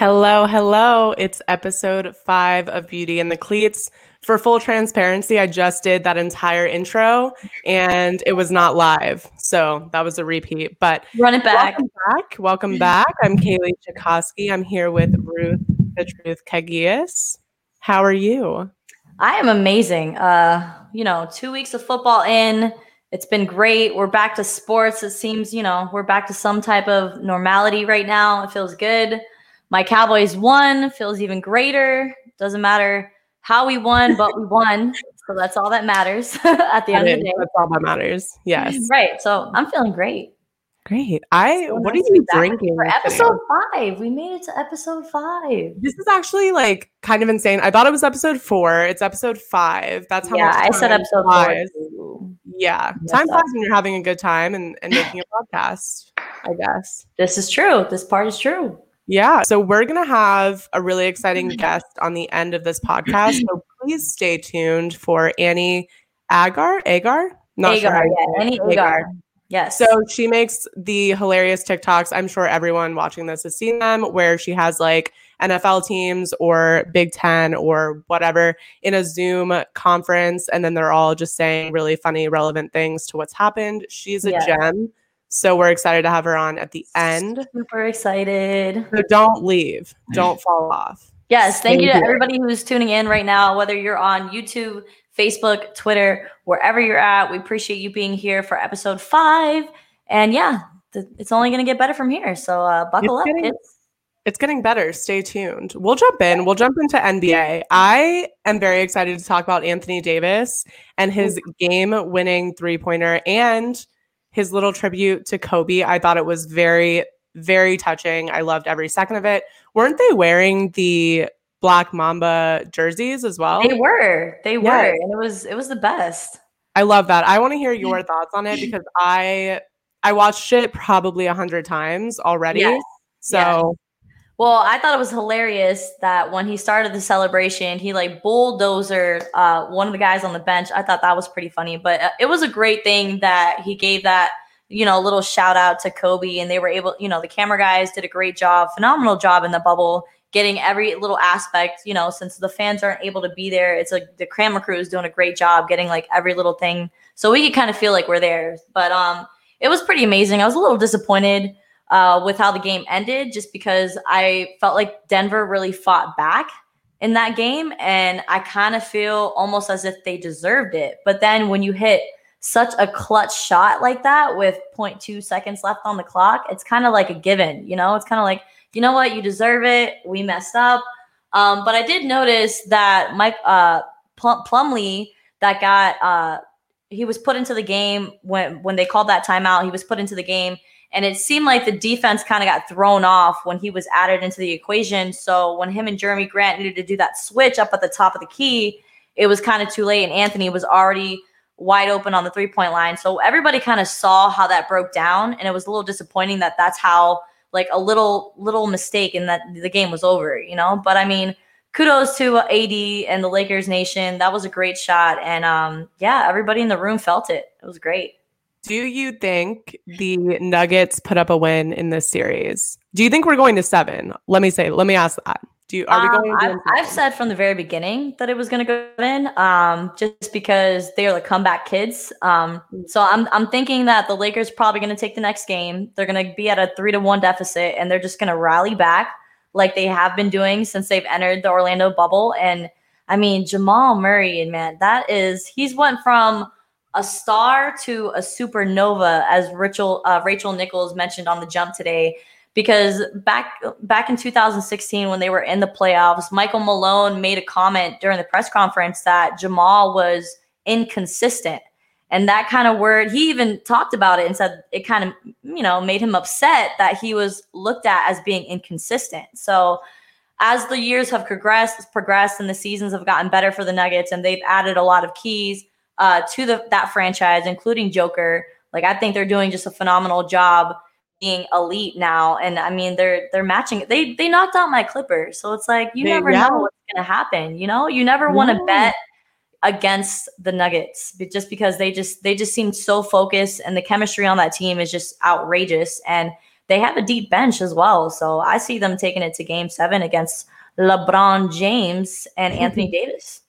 Hello, hello. It's episode five of Beauty and the Cleats. For full transparency, I just did that entire intro and it was not live. So that was a repeat. But run it back. Welcome back. Welcome back. I'm Kaylee Chikoski. I'm here with Ruth the Truth Kegias. How are you? I am amazing. Uh, you know, two weeks of football in. It's been great. We're back to sports. It seems, you know, we're back to some type of normality right now. It feels good. My Cowboys won, feels even greater. Doesn't matter how we won, but we won. So that's all that matters at the end of the day. That's all that matters. Yes. Right. So I'm feeling great. Great. I so what nice are you drinking? For episode five. We made it to episode five. This is actually like kind of insane. I thought it was episode four. It's episode five. That's how yeah, much I said episode four. Yeah. Time flies when you're having a good time and, and making a podcast, I guess. This is true. This part is true. Yeah. So we're going to have a really exciting mm-hmm. guest on the end of this podcast. So please stay tuned for Annie Agar. Agar? Not Agar, sure. Yeah, Annie Agar. Agar. Yes. So she makes the hilarious TikToks. I'm sure everyone watching this has seen them where she has like NFL teams or Big Ten or whatever in a Zoom conference. And then they're all just saying really funny, relevant things to what's happened. She's a gem. So we're excited to have her on at the end. Super excited. So don't leave. Don't fall off. Yes, thank, thank you to everybody who's tuning in right now, whether you're on YouTube, Facebook, Twitter, wherever you're at. We appreciate you being here for episode five. And yeah, th- it's only going to get better from here. So uh, buckle it's up. Getting, it's-, it's getting better. Stay tuned. We'll jump in. We'll jump into NBA. I am very excited to talk about Anthony Davis and his game winning three pointer and – his little tribute to Kobe. I thought it was very, very touching. I loved every second of it. Weren't they wearing the Black Mamba jerseys as well? They were. They yes. were. And it was it was the best. I love that. I want to hear your mm-hmm. thoughts on it because I I watched it probably a hundred times already. Yes. So well, I thought it was hilarious that when he started the celebration, he like bulldozer uh, one of the guys on the bench. I thought that was pretty funny, but uh, it was a great thing that he gave that you know a little shout out to Kobe, and they were able, you know, the camera guys did a great job, phenomenal job in the bubble, getting every little aspect. You know, since the fans aren't able to be there, it's like the camera crew is doing a great job getting like every little thing, so we could kind of feel like we're there. But um, it was pretty amazing. I was a little disappointed uh, with how the game ended, just because I felt like Denver really fought back in that game. And I kind of feel almost as if they deserved it. But then when you hit such a clutch shot like that with 0.2 seconds left on the clock, it's kind of like a given, you know? It's kind of like, you know what? You deserve it. We messed up. Um, but I did notice that Mike uh, Plum- Plumlee, that got, uh, he was put into the game when when they called that timeout. He was put into the game and it seemed like the defense kind of got thrown off when he was added into the equation. So when him and Jerami Grant needed to do that switch up at the top of the key, it was kind of too late. And Anthony was already wide open on the three point line. So everybody kind of saw how that broke down. And it was a little disappointing that that's how, like, a little, little mistake and that the game was over, you know? But I mean, kudos to AD and the Lakers Nation. That was a great shot. And um, yeah, everybody in the room felt it. It was great. Do you think the Nuggets put up a win in this series? Do you think we're going to seven? Let me say, let me ask that. Do you, are we going? Um, I've, I've, said from the very beginning that it was going to go in, um, just because they are the comeback kids. Um, so I'm I'm thinking that the Lakers probably going to take the next game. They're going to be at a three to one deficit, and they're just going to rally back like they have been doing since they've entered the Orlando bubble. And I mean, Jamal Murray, and man, that is he's went from a star to a supernova, as Rachel uh, Rachel Nichols mentioned on the jump today. Because back back in 2016, when they were in the playoffs, Michael Malone made a comment during the press conference that Jamal was inconsistent, and that kind of word he even talked about it and said it kind of you know made him upset that he was looked at as being inconsistent. So as the years have progressed progressed and the seasons have gotten better for the Nuggets and they've added a lot of keys uh, to the that franchise, including Joker. Like I think they're doing just a phenomenal job being elite now. And I mean they're they're matching they they knocked out my Clippers. So it's like you they, never know what's gonna happen. You know, you never want to bet against the Nuggets just because they just they just seem so focused and the chemistry on that team is just outrageous and they have a deep bench as well. So I see them taking it to game 7 against LeBron James and Anthony Davis.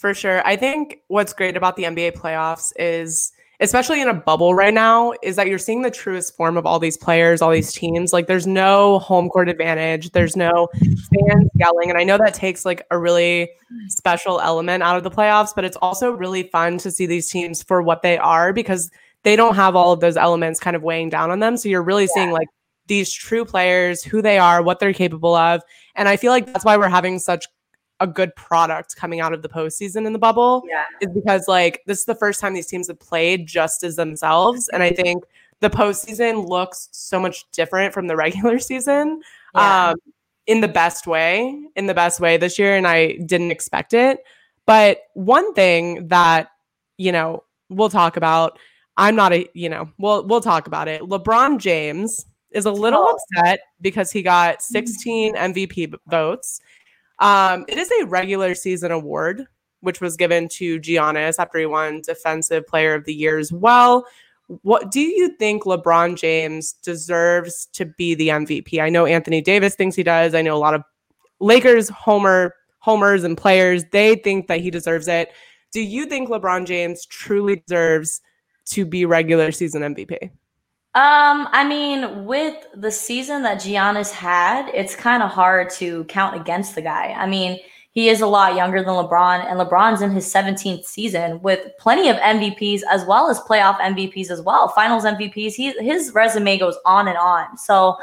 For sure. I think what's great about the NBA playoffs is especially in a bubble right now, is that you're seeing the truest form of all these players, all these teams. Like there's no home court advantage, there's no fans yelling. And I know that takes like a really special element out of the playoffs, but it's also really fun to see these teams for what they are because they don't have all of those elements kind of weighing down on them. So you're really yeah. seeing like these true players, who they are, what they're capable of. And I feel like that's why we're having such a good product coming out of the postseason in the bubble yeah. is because like this is the first time these teams have played just as themselves. And I think the postseason looks so much different from the regular season. Yeah. Um, in the best way, in the best way this year, and I didn't expect it. But one thing that, you know, we'll talk about, I'm not a, you know, we'll we'll talk about it. LeBron James is a little oh. upset because he got 16 MVP votes um, it is a regular season award, which was given to Giannis after he won Defensive Player of the Year as well. What do you think LeBron James deserves to be the MVP? I know Anthony Davis thinks he does. I know a lot of Lakers homer homers and players they think that he deserves it. Do you think LeBron James truly deserves to be regular season MVP? Um, I mean, with the season that Giannis had, it's kind of hard to count against the guy. I mean, he is a lot younger than LeBron, and LeBron's in his 17th season with plenty of MVPs as well as playoff MVPs as well, finals MVPs. He his resume goes on and on. So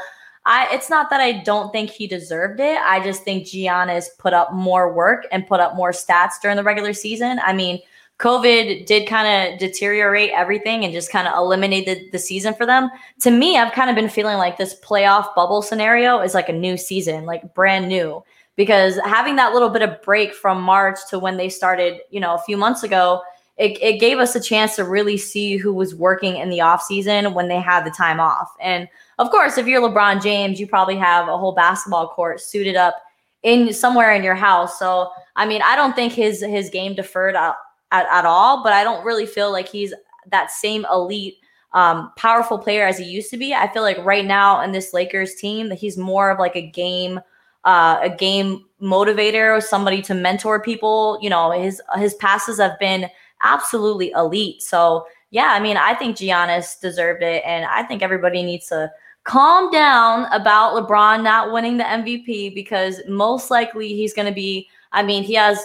I it's not that I don't think he deserved it. I just think Giannis put up more work and put up more stats during the regular season. I mean, COVID did kind of deteriorate everything and just kind of eliminated the season for them. To me, I've kind of been feeling like this playoff bubble scenario is like a new season, like brand new. Because having that little bit of break from March to when they started, you know, a few months ago, it, it gave us a chance to really see who was working in the off season when they had the time off. And of course, if you're LeBron James, you probably have a whole basketball court suited up in somewhere in your house. So I mean, I don't think his his game deferred uh, at, at all, but I don't really feel like he's that same elite, um, powerful player as he used to be. I feel like right now in this Lakers team, that he's more of like a game, uh, a game motivator or somebody to mentor people. You know, his his passes have been absolutely elite. So yeah, I mean, I think Giannis deserved it, and I think everybody needs to calm down about LeBron not winning the MVP because most likely he's going to be. I mean, he has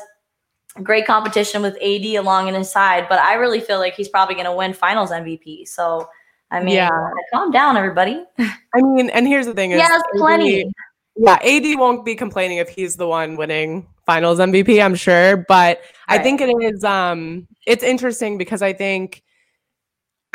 great competition with AD along in his side, but I really feel like he's probably going to win Finals MVP. So, I mean, yeah. calm down, everybody. I mean, and here's the thing: is yeah, plenty. Yeah, AD won't be complaining if he's the one winning Finals MVP. I'm sure, but right. I think it is. Um, it's interesting because I think.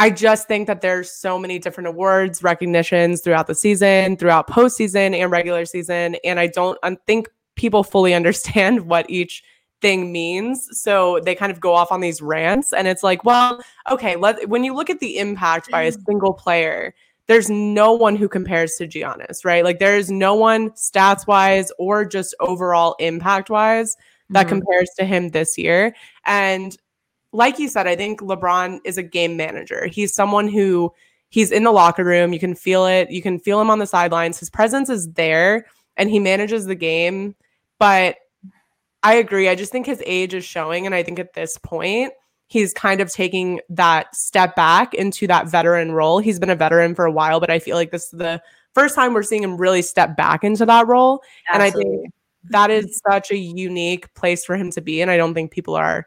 I just think that there's so many different awards, recognitions throughout the season, throughout postseason and regular season. And I don't I think people fully understand what each thing means. So they kind of go off on these rants and it's like, well, okay, let when you look at the impact by a mm. single player, there's no one who compares to Giannis, right? Like there's no one stats wise or just overall impact wise that mm-hmm. compares to him this year. And like you said, I think LeBron is a game manager. He's someone who he's in the locker room, you can feel it, you can feel him on the sidelines. His presence is there and he manages the game, but I agree. I just think his age is showing. And I think at this point, he's kind of taking that step back into that veteran role. He's been a veteran for a while, but I feel like this is the first time we're seeing him really step back into that role. Absolutely. And I think that is such a unique place for him to be. And I don't think people are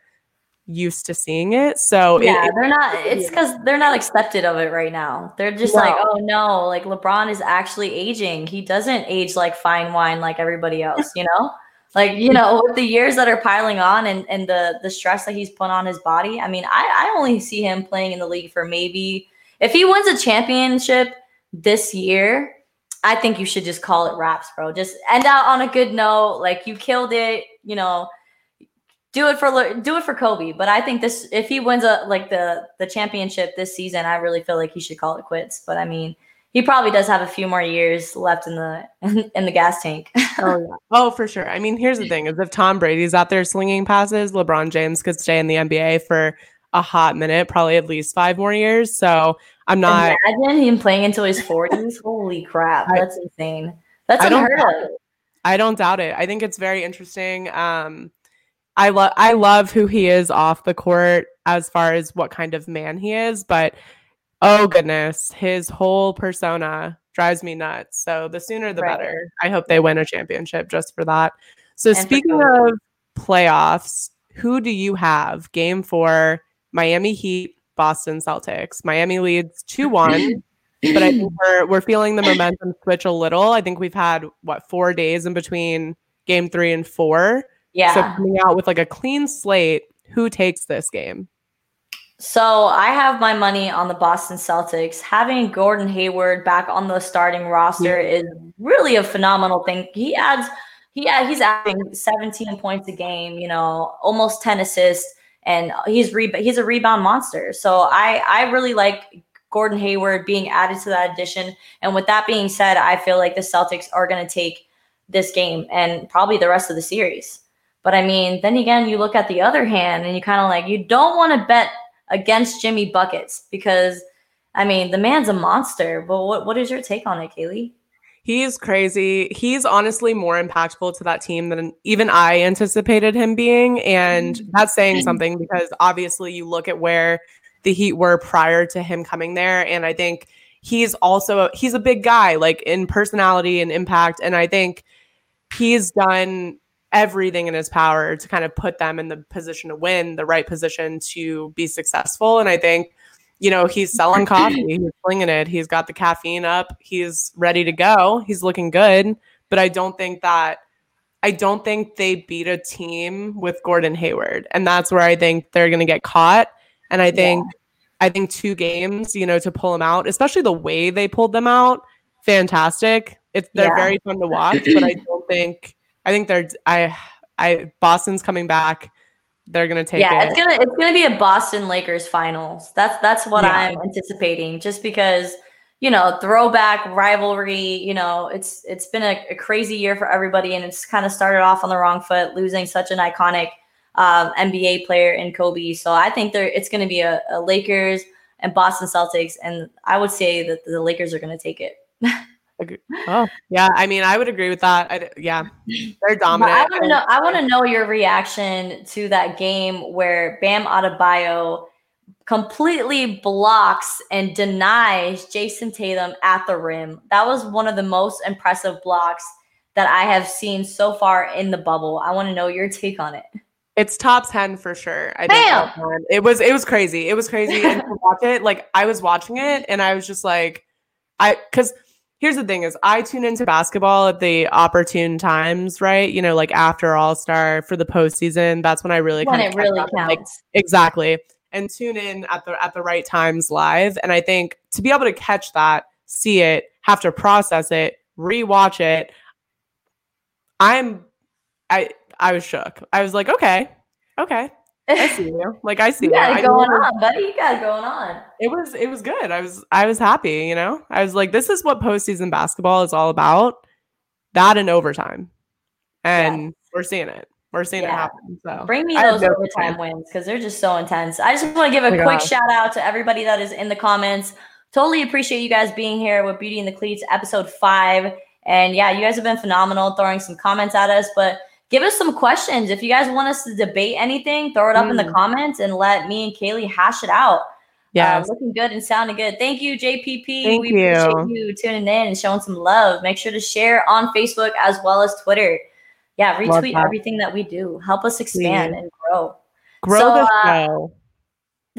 used to seeing it. So yeah, it, they're not. It's because they're not accepted of it right now. They're just no. like, oh no, like LeBron is actually aging. He doesn't age like fine wine like everybody else, you know. Like, you know, with the years that are piling on and, and the the stress that he's put on his body, I mean, I, I only see him playing in the league for maybe if he wins a championship this year, I think you should just call it wraps, bro. Just end out on a good note. Like you killed it, you know. Do it for do it for Kobe, but I think this if he wins a like the the championship this season, I really feel like he should call it quits. But I mean, he probably does have a few more years left in the in, the gas tank. oh yeah. Oh, for sure. I mean, here's the thing: is if Tom Brady's out there slinging passes, LeBron James could stay in the NBA for a hot minute, probably at least five more years. So I'm not. Imagine him playing until his 40s. Holy crap, that's I, insane. That's unheard of. I don't doubt it. I think it's very interesting. Um, I love I love who he is off the court as far as what kind of man he is, but oh goodness, his whole persona drives me nuts. So the sooner the right. better. I hope they win a championship just for that. So and speaking of playoffs, who do you have? Game 4, Miami Heat, Boston Celtics. Miami leads 2-1. but I think we're we're feeling the momentum switch a little. I think we've had what four days in between game three and four. Yeah. So coming out with like a clean slate, who takes this game? So I have my money on the Boston Celtics. Having Gordon Hayward back on the starting roster yeah. is really a phenomenal thing. He adds he he's adding 17 points a game, you know, almost 10 assists, and he's re- he's a rebound monster. So I I really like Gordon Hayward being added to that addition. And with that being said, I feel like the Celtics are going to take this game and probably the rest of the series. But I mean, then again, you look at the other hand and you kind of like, you don't want to bet against Jimmy Buckets because, I mean, the man's a monster. But what, what is your take on it, Kaylee? He's crazy. He's honestly more impactful to that team than even I anticipated him being. And mm-hmm. that's saying something because obviously you look at where the Heat were prior to him coming there. And I think he's also he's a big guy, like in personality and impact. And I think he's done everything in his power to kind of put them in the position to win, the right position to be successful. And I think, you know, he's selling coffee, he's flinging it, he's got the caffeine up, he's ready to go, he's looking good. But I don't think that I don't think they beat a team with Gordon Hayward. And that's where I think they're gonna get caught. And I think yeah. I think two games, you know, to pull them out, especially the way they pulled them out, fantastic. It's they're yeah. very fun to watch, but I don't think I think they're I I Boston's coming back. They're gonna take yeah, it. it's gonna it's gonna be a Boston Lakers finals. That's that's what yeah. I'm anticipating, just because you know throwback rivalry. You know, it's it's been a, a crazy year for everybody, and it's kind of started off on the wrong foot, losing such an iconic um, NBA player in Kobe. So I think there it's going to be a, a, Lakers and Boston Celtics, and I would say that the Lakers are going to take it. oh yeah, I mean I would agree with that. I, yeah, they're dominant. I want to know. I want to know your reaction to that game where Bam Adebayo completely blocks and denies Jayson Tatum at the rim. That was one of the most impressive blocks that I have seen so far in the bubble. I want to know your take on it. It's top 10 for sure. I think it was it was crazy. It was crazy and to watch it. Like I was watching it and I was just like I cuz here's the thing is I tune into basketball at the opportune times, right? You know, like after All-Star for the postseason, that's when I really when it really counts. Like, exactly. And tune in at the at the right times live. And I think to be able to catch that, see it, have to process it, rewatch it, I'm I I was shook. I was like, okay, okay. I see you. Like I see you. Got it going on, buddy. You got it going on. It was it was good. I was I was happy, you know? I was like, this is what postseason basketball is all about. That and overtime. And we're seeing it. We're seeing yeah. it happen. So bring me those no overtime wins because they're just so intense. I just want to give a oh quick gosh. shout out to everybody that is in the comments. Totally appreciate you guys being here with Beauty and the Cleats, episode five. And yeah, you guys have been phenomenal throwing some comments at us. But give us some questions. If you guys want us to debate anything, throw it up mm. in the mm. comments and let me and Kaylee hash it out. Yeah, uh, looking good and sounding good. Thank you, JPP. Thank we you. appreciate you tuning in and showing some love. Make sure to share on Facebook as well as Twitter. Yeah, retweet that. everything that we do. Help us expand Please. and grow. Grow so, the uh, show.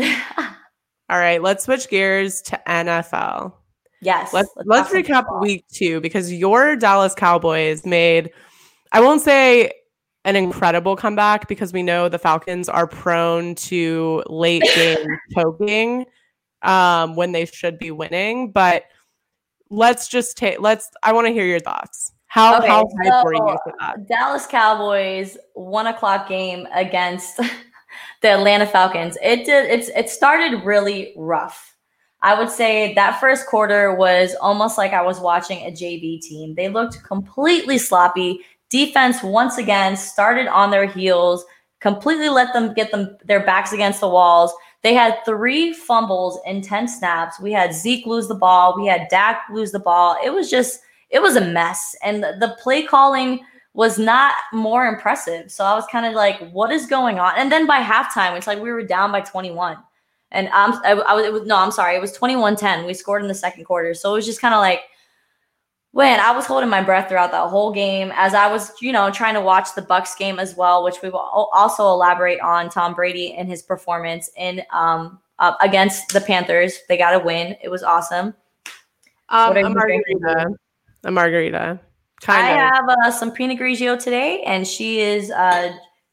Uh, All right, let's switch gears to NFL. Yes. Let's let's, let's recap week two because your Dallas Cowboys made I won't say an incredible comeback because we know the Falcons are prone to late game choking um, when they should be winning. But let's just take let's I want to hear your thoughts. How okay, how hype so were you for that? Dallas Cowboys one o'clock game against the Atlanta Falcons. It did it's it started really rough. I would say that first quarter was almost like I was watching a JV team. They looked completely sloppy. Defense once again started on their heels, completely let them get them their backs against the walls. They had three fumbles in 10 snaps. We had Zeke lose the ball. We had Dak lose the ball. It was just, it was a mess. And the, play calling was not more impressive. So I was kind of like, what is going on? And then by halftime, it's like we were down by 21. And I'm, I, I was, was, no, I'm sorry. It was 21 10. We scored in the second quarter. So it was just kind of like, when I was holding my breath throughout that whole game, as I was, you know, trying to watch the Bucks game as well, which we will also elaborate on Tom Brady and his performance in um, uh, against the Panthers. They got a win. It was awesome. Um, a margarita. A margarita. Kind I of. have uh, some Pinot Grigio today, and she is uh,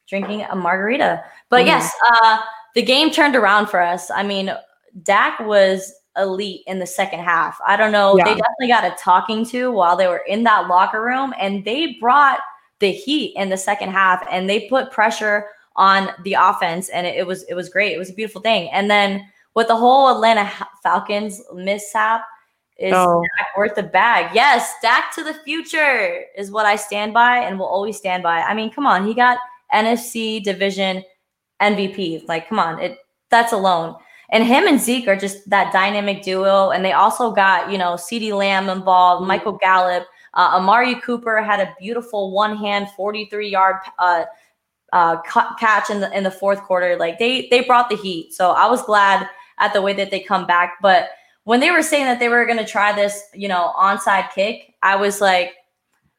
drinking a margarita. But mm. yes, uh, the game turned around for us. I mean, Dak was elite in the second half. I don't know. Yeah. They definitely got a talking to while they were in that locker room, and they brought the heat in the second half, and they put pressure on the offense, and it, it was it was great. It was a beautiful thing. And then with the whole Atlanta Falcons mishap, is oh. Dak worth the bag? Yes, Dak to the future is what I stand by and will always stand by. I mean, come on, he got NFC division MVP. Like, come on, it that's alone. And him and Zeke are just that dynamic duo. And they also got, you know, CeeDee Lamb involved, mm-hmm. Michael Gallup, uh, Amari Cooper had a beautiful one hand 43 yard uh, uh, catch in the in the fourth quarter. Like they they brought the heat. So I was glad at the way that they come back. But when they were saying that they were going to try this, you know, onside kick, I was like,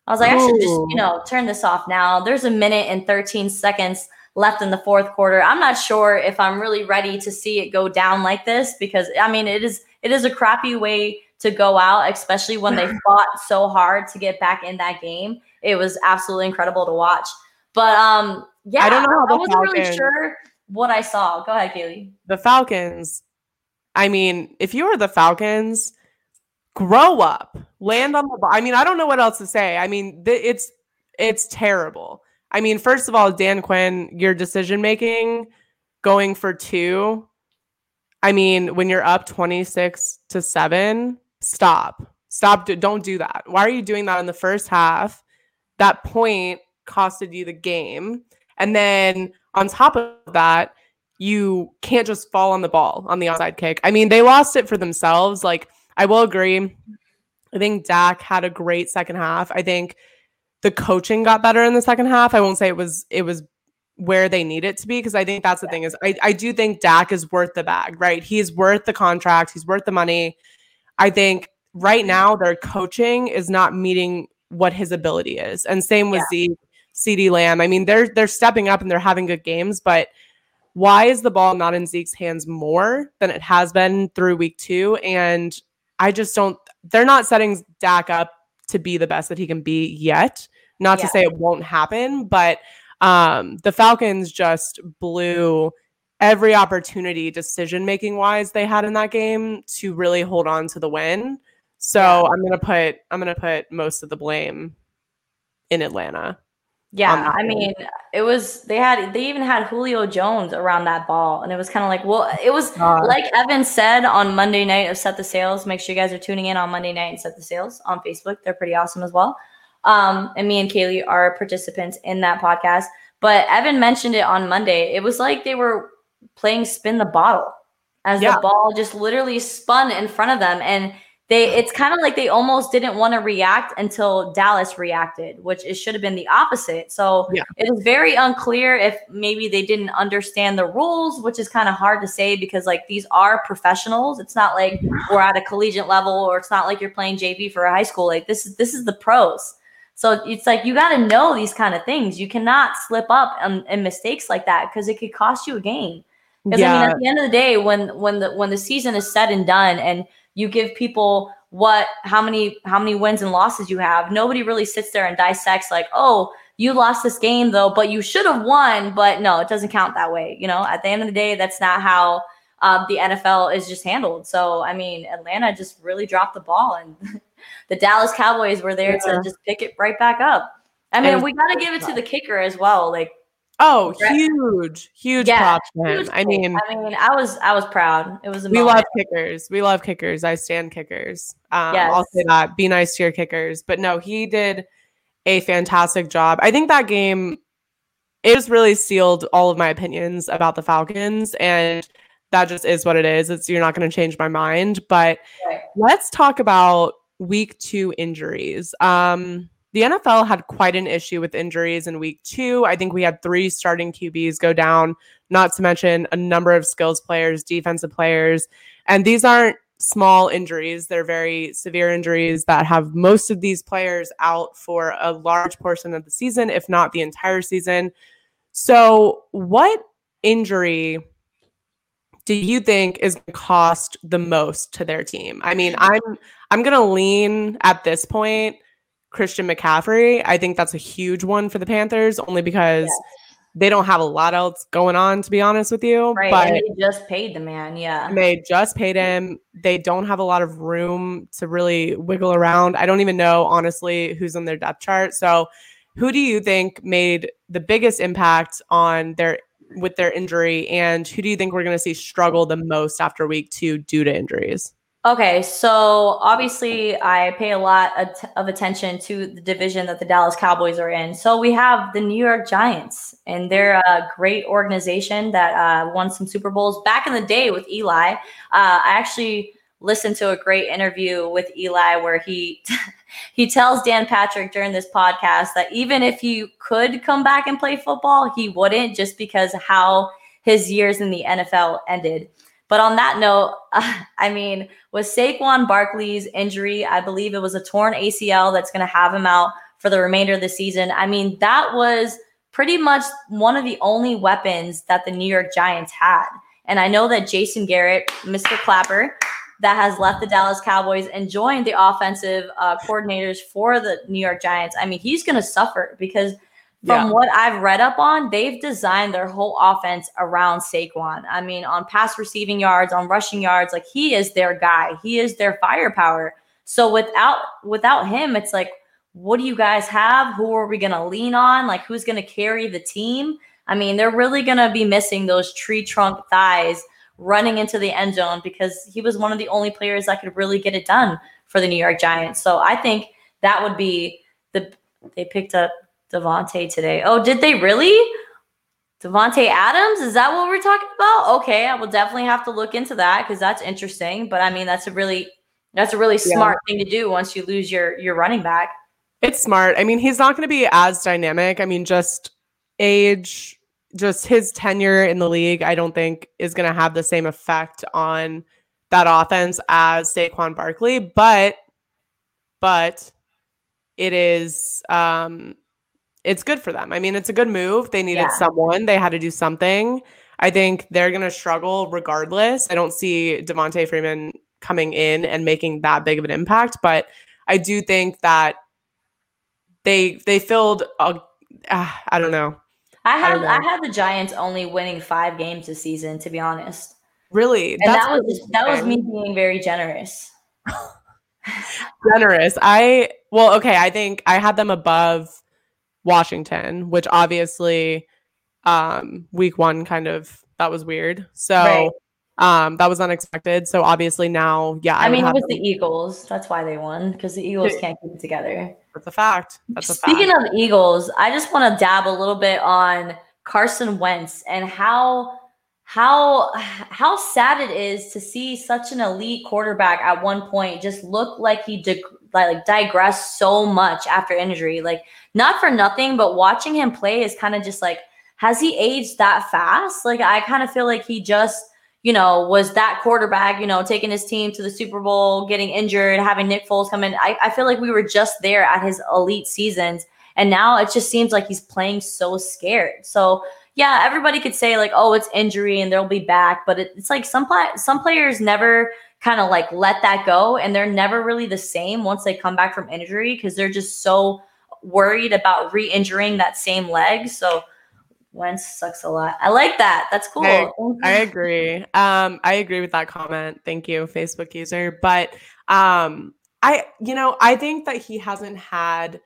I was like, Ooh. I should just, you know, turn this off now. There's a minute and 13 seconds left in the fourth quarter. I'm not sure if I'm really ready to see it go down like this because I mean it is it is a crappy way to go out, especially when they fought so hard to get back in that game. It was absolutely incredible to watch. But um yeah, I don't know how I wasn't Falcons, really sure what I saw. Go ahead, Kaylee. The Falcons. I mean, if you are the Falcons, grow up, land on the ball. I mean, I don't know what else to say. I mean, th- it's it's terrible. I mean, first of all, Dan Quinn, your decision making going for two. I mean, when you're up 26 to 7, stop. Stop. Don't do that. Why are you doing that in the first half? That point costed you the game. And then on top of that, you can't just fall on the ball on the onside kick. I mean, they lost it for themselves. Like, I will agree. I think Dak had a great second half. I think the coaching got better in the second half. I won't say it was it was where they need it to be because I think that's the thing is I, I do think Dak is worth the bag, right? He's worth the contract, he's worth the money. I think right now their coaching is not meeting what his ability is. And same with yeah. Zeke, CeeDee Lamb. I mean, they're they're stepping up and they're having good games, but why is the ball not in Zeke's hands more than it has been through week two? And I just don't they're not setting Dak up to be the best that he can be yet. Not yeah. to say it won't happen, but um, the Falcons just blew every opportunity decision making wise they had in that game to really hold on to the win. So yeah. I'm gonna put I'm gonna put most of the blame in Atlanta. Yeah, I mean, it was they had they even had Julio Jones around that ball, and it was kind of like, well, it was uh, like Evan said on Monday night of Set the Sales. Make sure you guys are tuning in on Monday night and Set the Sales on Facebook. They're pretty awesome as well. Um, and me and Kaylee are participants in that podcast. But Evan mentioned it on Monday. It was like they were playing spin the bottle as yeah. the ball just literally spun in front of them, and they it's kind of like they almost didn't want to react until Dallas reacted, which it should have been the opposite. So yeah. it is very unclear if maybe they didn't understand the rules, which is kind of hard to say because like these are professionals. It's not like we're at a collegiate level or it's not like you're playing JV for a high school. Like this is this is the pros. So it's like you got to know these kind of things. You cannot slip up and, in mistakes like that because it could cost you a game. Because yeah. I mean, at the end of the day, when when the when the season is said and done, and you give people what how many how many wins and losses you have. Nobody really sits there and dissects like oh you lost this game though but you should have won. But no it doesn't count that way you know? At the end of the day that's not how uh, the nfl is just handled. So i mean atlanta just really dropped the ball and the dallas cowboys were there yeah. to just pick it right back up. I mean we got to give it to the kicker as well like Oh, huge, huge yeah, him. I mean, I mean, I was, I was proud. It was. we love kickers. We love kickers. I stand kickers. Um, yes. I'll say that. Be nice to your kickers. But no, he did a fantastic job. I think that game, it just really sealed all of my opinions about the Falcons, and that just is what it is. It's you're not going to change my mind. But right. let's talk about week two injuries. Um, the NFL had quite an issue with injuries in week two. I think we had three starting QBs go down, not to mention a number of skills players, defensive players. And these aren't small injuries, they're very severe injuries that have most of these players out for a large portion of the season, if not the entire season. So, what injury do you think is cost the most to their team? I mean, I'm I'm going to lean at this point Christian McCaffrey. I think that's a huge one for the Panthers only because yes. they don't have a lot else going on, to be honest with you. Right. But they just paid the man. Yeah. They just paid him. They don't have a lot of room to really wiggle around. I don't even know, honestly, who's on their depth chart. So, who do you think made the biggest impact on their with their injury and who do you think we're going to see struggle the most after week 2 due to injuries? Okay, so obviously I pay a lot of attention to the division that the Dallas Cowboys are in. So we have the New York Giants, and they're a great organization that uh, won some Super Bowls back in the day with Eli. Uh, I actually listened to a great interview with Eli where he he tells Dan Patrick during this podcast that even if he could come back and play football, he wouldn't just because how his years in the NFL ended. But on that note, I mean, with Saquon Barkley's injury, I believe it was a torn ACL that's going to have him out for the remainder of the season. I mean, that was pretty much one of the only weapons that the New York Giants had. And I know that Jason Garrett, Mr. Clapper, that has left the Dallas Cowboys and joined the offensive uh, coordinators for the New York Giants. I mean, he's going to suffer because – from yeah. what I've read up on, they've designed their whole offense around Saquon. I mean, on pass receiving yards, on rushing yards, like he is their guy. He is their firepower. So without without him, it's like, what do you guys have? Who are we gonna lean on? Like who's gonna carry the team? I mean, they're really gonna be missing those tree trunk thighs running into the end zone because he was one of the only players that could really get it done for the New York Giants. So I think that would be the they picked up Davante today. Oh, did they really? Devonte Adams? Is that what we're talking about? Okay, I will definitely have to look into that because that's interesting. But I mean, that's a really that's a really smart yeah. thing to do once you lose your your running back. It's smart. I mean, he's not going to be as dynamic. I mean, just age, just his tenure in the league, I don't think is going to have the same effect on that offense as Saquon Barkley. But, but it is um it's good for them. I mean, it's a good move. They needed yeah. someone. They had to do something. I think they're going to struggle regardless. I don't see Devonta Freeman coming in and making that big of an impact, but I do think that they they filled a, uh, I don't know. I had I, I, had the Giants only winning 5 games this season to be honest. Really? And That's that was that was me being very generous. generous. I well, okay, I think I had them above Washington, which obviously um week 1 kind of that was weird. So right. um that was unexpected. So obviously now, yeah. I, I mean, it was them. the Eagles. That's why they won because the Eagles can't keep it together. That's a fact. That's a Speaking fact. of Eagles, I just want to dab a little bit on Carson Wentz and how how how sad it is to see such an elite quarterback at one point just look like he dig- like digressed so much after injury. Like not for nothing, but watching him play is kind of just like, has he aged that fast? Like I kind of feel like he just, you know, was that quarterback, you know, taking his team to the Super Bowl, getting injured, having Nick Foles come in. I, I feel like we were just there at his elite seasons. And now it just seems like he's playing so scared. So yeah, everybody could say like, oh, it's injury and they'll be back, but it, it's like some some players never kind of like let that go and they're never really the same once they come back from injury because they're just so worried about re-injuring that same leg. So Wentz sucks a lot. I like that. That's cool. I, I, agree. Um, I agree with that comment. Thank you, Facebook user. But um, I, you know, I think that he hasn't had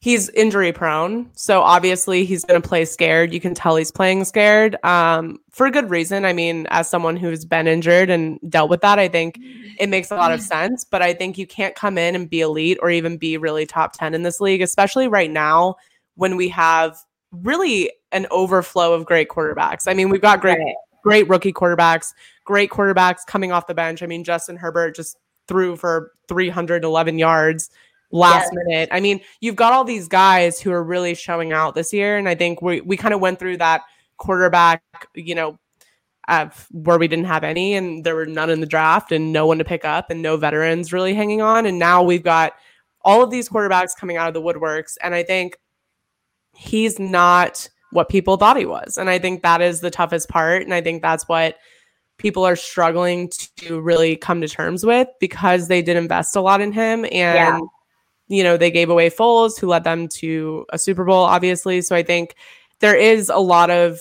he's injury prone. So obviously he's going to play scared. You can tell he's playing scared um, for a good reason. I mean, as someone who's been injured and dealt with that, I think it makes a lot of sense. But I think you can't come in and be elite or even be really top 10 in this league, especially right now when we have really an overflow of great quarterbacks. I mean, we've got great, great rookie quarterbacks, great quarterbacks coming off the bench. I mean, Justin Herbert just threw for 311 yards last yes. minute. I mean, you've got all these guys who are really showing out this year. And I think we, we kind of went through that quarterback, you know, where we didn't have any and there were none in the draft and no one to pick up and no veterans really hanging on. And now we've got all of these quarterbacks coming out of the woodworks. And I think he's not what people thought he was. And I think that is the toughest part. And I think that's what people are struggling to really come to terms with because they did invest a lot in him. And yeah you know, they gave away Foles, who led them to a Super Bowl, obviously. So I think there is a lot of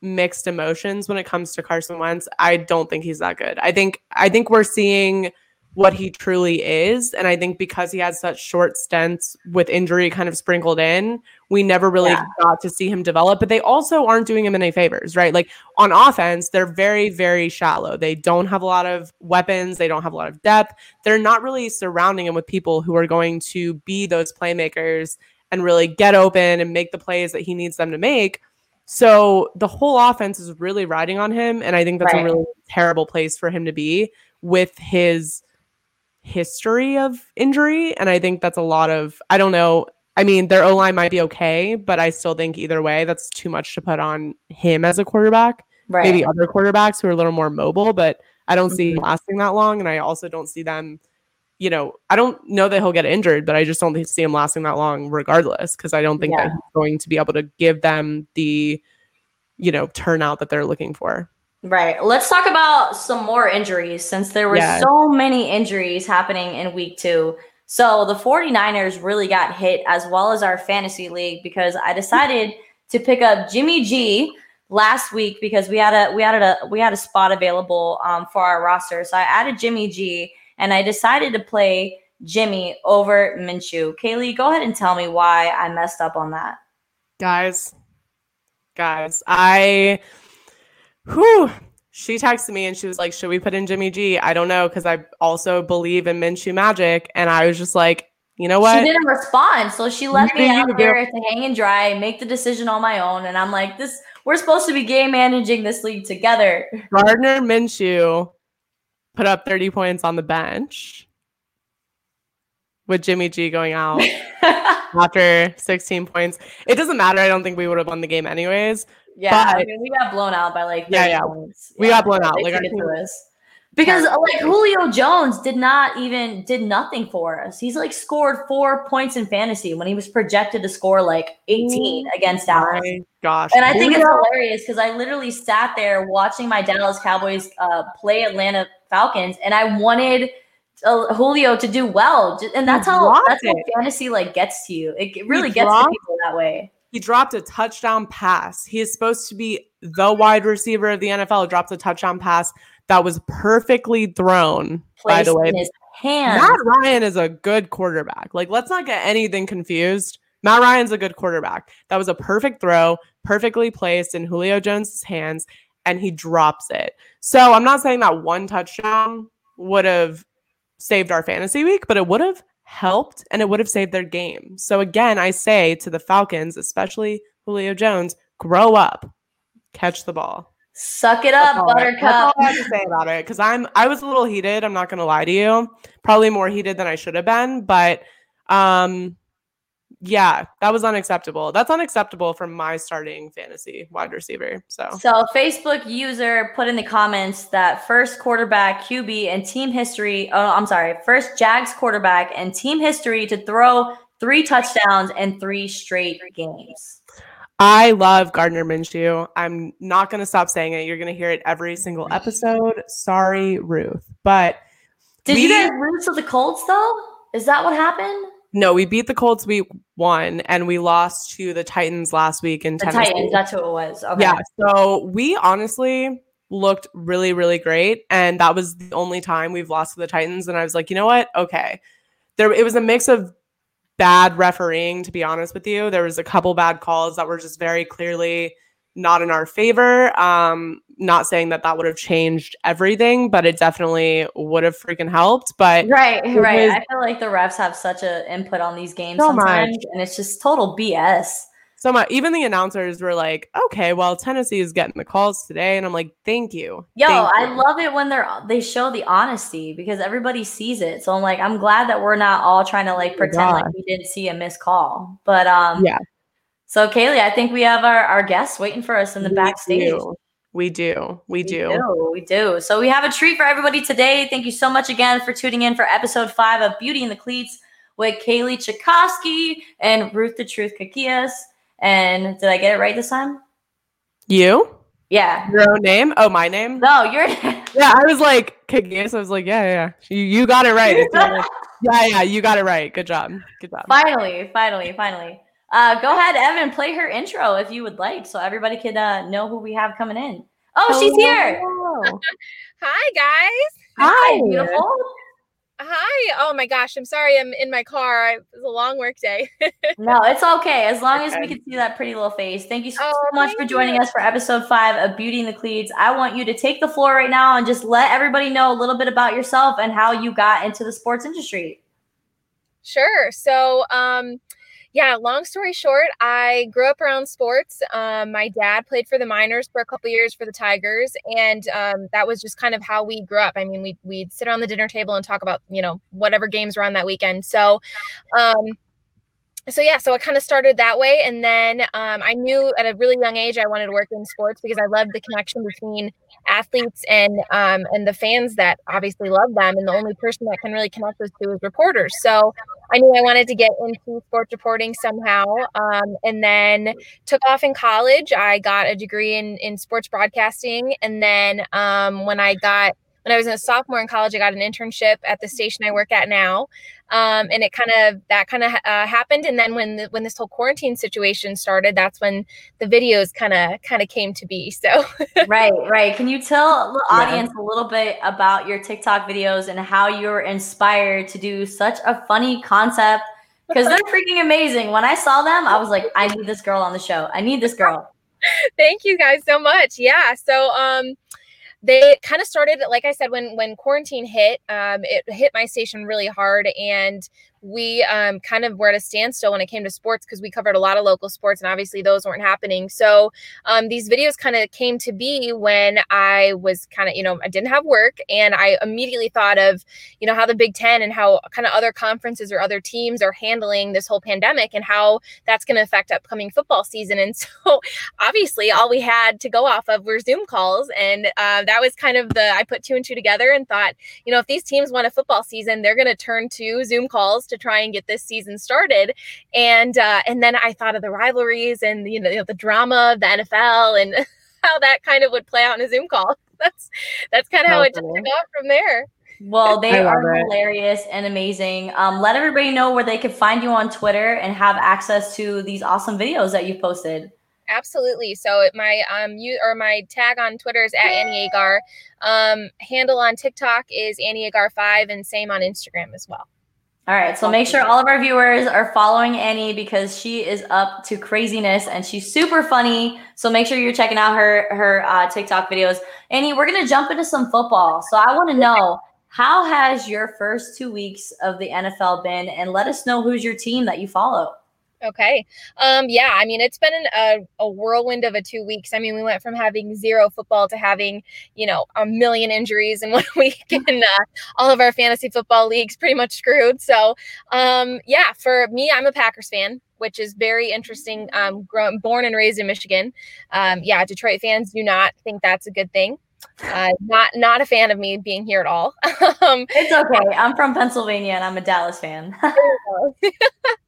mixed emotions when it comes to Carson Wentz. I don't think he's that good. I think I think we're seeing what he truly is. And I think because he has such short stints with injury kind of sprinkled in, we never really yeah. got to see him develop. But they also aren't doing him any favors, right? Like on offense, they're very, very shallow. They don't have a lot of weapons, they don't have a lot of depth. They're not really surrounding him with people who are going to be those playmakers and really get open and make the plays that he needs them to make. So the whole offense is really riding on him. And I think that's right. a really terrible place for him to be with his history of injury. And I think that's a lot of, I don't know. I mean, their O line might be okay, but I still think either way, that's too much to put on him as a quarterback. Right. Maybe other quarterbacks who are a little more mobile, but I don't mm-hmm. see lasting that long. And I also don't see them, you know, I don't know that he'll get injured, but I just don't see him lasting that long regardless, because I don't think yeah. that he's going to be able to give them the, you know, turnout that they're looking for. Right. Let's talk about some more injuries since there were yeah. so many injuries happening in week two. So the 49ers really got hit as well as our fantasy league because I decided to pick up Jimmy G last week because we had a we had a we had a spot available um, for our roster. So I added Jimmy G and I decided to play Jimmy over Minshew. Kaylee, go ahead and tell me why I messed up on that. Guys, guys, I whew, she texted me and she was like, Should we put in Jimmy G? I don't know because I also believe in Minshew magic. And I was just like, you know what? She didn't respond. So she left me out there to hang and dry, make the decision on my own. And I'm like, this we're supposed to be game managing this league together. Gardner Minshew put up 30 points on the bench with Jimmy G going out after 16 points. It doesn't matter. I don't think we would have won the game anyways. Yeah, but, I mean, we got blown out by like yeah, yeah. Points. We yeah, got blown out. Like our team, because like Julio Jones did not even did nothing for us. He's like scored four points in fantasy when he was projected to score like 18 Ooh, against Dallas. Gosh. And I think it's hilarious because I literally sat there watching my Dallas Cowboys uh, play Atlanta Falcons and I wanted uh, Julio to do well. And that's how that's it. how fantasy like gets to you. It, really he gets to people that way. He dropped a touchdown pass. He is supposed to be the wide receiver of the NFL. Dropped a touchdown pass that was perfectly thrown. Placed by the way, hand. Matt Ryan is a good quarterback. Like, let's not get anything confused. Matt Ryan's a good quarterback. That was a perfect throw, perfectly placed in Julio Jones' hands, and he drops it. So I'm not saying that one touchdown would have saved our fantasy week, but it would have helped and it would have saved their game. So again, I say to the Falcons, especially Julio Jones, grow up, catch the ball. Suck it up, Buttercup. That's all I have to say about it because I'm I was a little heated. I'm not gonna lie to you. Probably more heated than I should have been, but um yeah, that was unacceptable. That's unacceptable from my starting fantasy wide receiver. So, so Facebook user put in the comments that first quarterback, QB, and team history. Oh, I'm sorry, first Jags quarterback and team history to throw three touchdowns in three straight games. I love Gardner Minshew. I'm not going to stop saying it. You're going to hear it every single episode. Sorry, Ruth, but did we, you guys lose to the Colts though? Is that what happened? No, we beat the Colts week one and we lost to the Titans last week in the Tennessee. Titans, that's who it was. Okay. Yeah. So we honestly looked really, really great. And that was the only time we've lost to the Titans. And I was like, you know what? Okay. There it was a mix of bad refereeing, to be honest with you. There was a couple bad calls that were just very clearly not in our favor. Um, not saying that that would have changed everything, but it definitely would have freaking helped. But right, right. Was, I feel like the refs have such an input on these games so sometimes, much. and it's just total BS. So much. Even the announcers were like, "Okay, well, Tennessee is getting the calls today," and I'm like, "Thank you." Yo, Thank I love it when they're they show the honesty because everybody sees it. So I'm like, I'm glad that we're not all trying to like pretend like we didn't see a missed call. But um, yeah. So Kaylee, I think we have our our guests waiting for us in the we backstage. Do. We do. We, we do. do. We do. So we have a treat for everybody today. Thank you so much again for tuning in for episode five of Beauty and the Cleats with Kaylee Chakosky and Ruth the Truth Kakias. And did I get it right this time? You? Yeah. Your own name? Oh, my name? No, you're. yeah, I was like, Kakias. I was like, yeah, yeah. You, you got it right. yeah, yeah, you got it right. Good job. Good job. Finally, finally, finally. Uh, go ahead, Evan, play her intro if you would like, so everybody could uh, know who we have coming in. Oh, Hello. she's here. Hi, guys. Hi, beautiful. Hi. Oh my gosh. I'm sorry. I'm in my car. It was a long work day. no, it's okay. As long as we can see that pretty little face. Thank you so, oh, much for joining you. us for episode five of Beauty and the Cleats. I want you to take the floor right now and just let everybody know a little bit about yourself and how you got into the sports industry. Sure. So, um, yeah, long story short, I grew up around sports. Um, my dad played for the Minors for a couple years for the Tigers, and um, that was just kind of how we grew up. I mean, we we'd sit around the dinner table and talk about you know whatever games were on that weekend. So, um, so yeah, so I kind of started that way, and then um, I knew at a really young age I wanted to work in sports because I loved the connection between athletes and um, and the fans that obviously love them, and the only person that can really connect those two is reporters. So I knew I wanted to get into sports reporting somehow, um, and then took off in college. I got a degree in in sports broadcasting, and then um, when I got when I was a sophomore in college, I got an internship at the station I work at now, um, and it kind of that kind of uh, happened. And then when the, when this whole quarantine situation started, that's when the videos kind of kind of came to be. So right, right. Can you tell the audience yeah. a little bit about your TikTok videos and how you were inspired to do such a funny concept? Because they're freaking amazing. When I saw them, I was like, I need this girl on the show. I need this girl. Thank you guys so much. Yeah. So um they kind of started like i said when when quarantine hit um, it hit my station really hard and we um, kind of were at a standstill when it came to sports because we covered a lot of local sports and obviously those weren't happening. So um, these videos kind of came to be when I was kind of, you know, I didn't have work and I immediately thought of, you know, how the Big Ten and how kind of other conferences or other teams are handling this whole pandemic and how that's going to affect upcoming football season. And so obviously all we had to go off of were Zoom calls. And uh, that was kind of the, I put two and two together and thought, you know, if these teams want a football season, they're going to turn to Zoom calls to try and get this season started. And uh, and then I thought of the rivalries and you know the drama of the NFL and how that kind of would play out in a Zoom call. That's that's kind of how it just took off from there. Well, they are it. hilarious and amazing. Um, let everybody know where they can find you on Twitter and have access to these awesome videos that you've posted. Absolutely. So my um you or my tag on Twitter is at Annie Agar. Um, handle on TikTok is Annie Agar five, and same on Instagram as well. All right, so make sure all of our viewers are following Annie because she is up to craziness and she's super funny. So make sure you're checking out her her uh, TikTok videos. Annie, we're gonna jump into some football. So I want to know how has your first two weeks of the NFL been, and let us know who's your team that you follow. Okay. Um, yeah, I mean, it's been an, a, a whirlwind of a two weeks. I mean, we went from having zero football to having, you know, a million injuries in one week and uh, all of our fantasy football leagues pretty much screwed. So, um, yeah, for me, I'm a Packers fan which is very interesting. Um, grown, born and raised in Michigan. Um, yeah, Detroit fans do not think that's a good thing. Uh, not not a fan of me being here at all. um, it's okay. I'm from Pennsylvania and I'm a Dallas fan.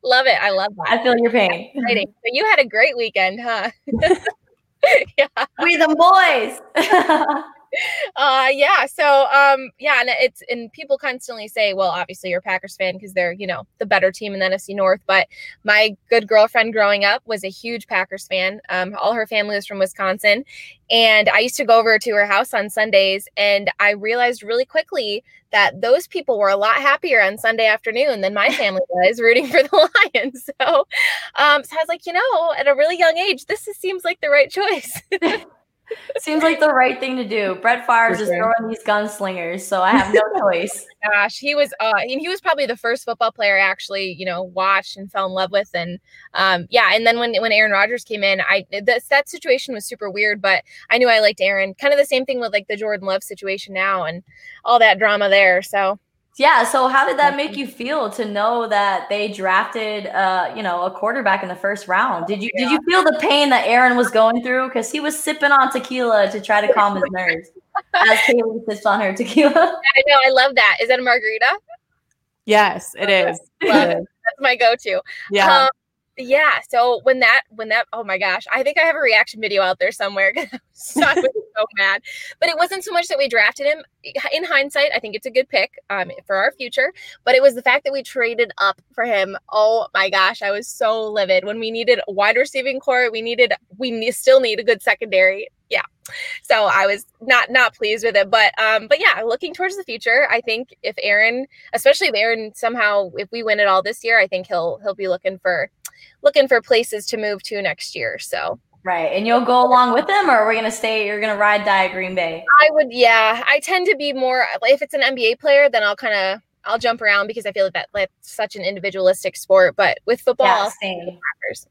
love it. I love that. I feel your pain. Exciting. So you had a great weekend, huh? yeah. We the boys. Uh yeah so um yeah and it's and people constantly say well obviously you're a packers fan because they're you know the better team in the nfc north but my good girlfriend growing up was a huge packers fan. Um all her family was from wisconsin and i used to go over to her house on sundays and i realized really quickly that those people were a lot happier on sunday afternoon than my family was rooting for the lions. So um so i was like you know at a really young age this is, seems like the right choice Seems like the right thing to do. Brett Favre is throwing these gunslingers, so I have no choice. Gosh, he was uh he was probably the first football player I actually, you know, watched and fell in love with. And um yeah, and then when when Aaron Rodgers came in, I this that situation was super weird, but I knew I liked Aaron. Kind of the same thing with like the Jordan Love situation now and all that drama there. So yeah. So how did that make you feel to know that they drafted, uh, you know, a quarterback in the first round? Did you yeah. did you feel the pain that Aaron was going through because he was sipping on tequila to try to calm his nerves as Kaylee sips on her tequila? I know. I love that. Is that a margarita? Yes, it is. That's my go-to. Yeah. Um, yeah so when that when that oh my gosh i think i have a reaction video out there somewhere so i was so mad. But it wasn't so much that we drafted him. In hindsight i think it's a good pick um, for our future but it was the fact that we traded up for him. Oh my gosh i was so livid. When we needed wide receiving corps we needed we still need a good secondary. Yeah so i was not not pleased with it but um but yeah looking towards the future i think if aaron especially if aaron somehow if we win it all this year i think he'll he'll be looking for looking for places to move to next year. So Right. And you'll go along with them or we're we gonna stay you're gonna ride die at Green Bay? I would yeah. I tend to be more if it's an NBA player, then I'll kind of I'll jump around because I feel like that that's such an individualistic sport. But with football, yeah, same.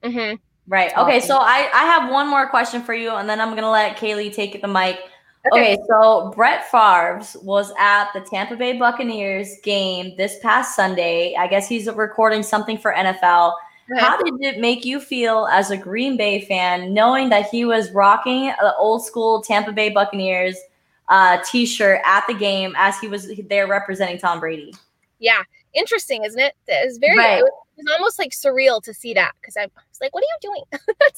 Mm-hmm. Right. Okay. So I I have one more question for you, and then I'm gonna let Kaylee take the mic. Okay. okay, so Brett Favre was at the Tampa Bay Buccaneers game this past Sunday. I guess he's recording something for NFL. How did it make you feel as a Green Bay fan knowing that he was rocking the old school Tampa Bay Buccaneers uh, t-shirt at the game as he was there representing Tom Brady? Yeah, interesting, isn't it? It's very. Right. It, was, it, was, almost like surreal to see that because I was like, "What are you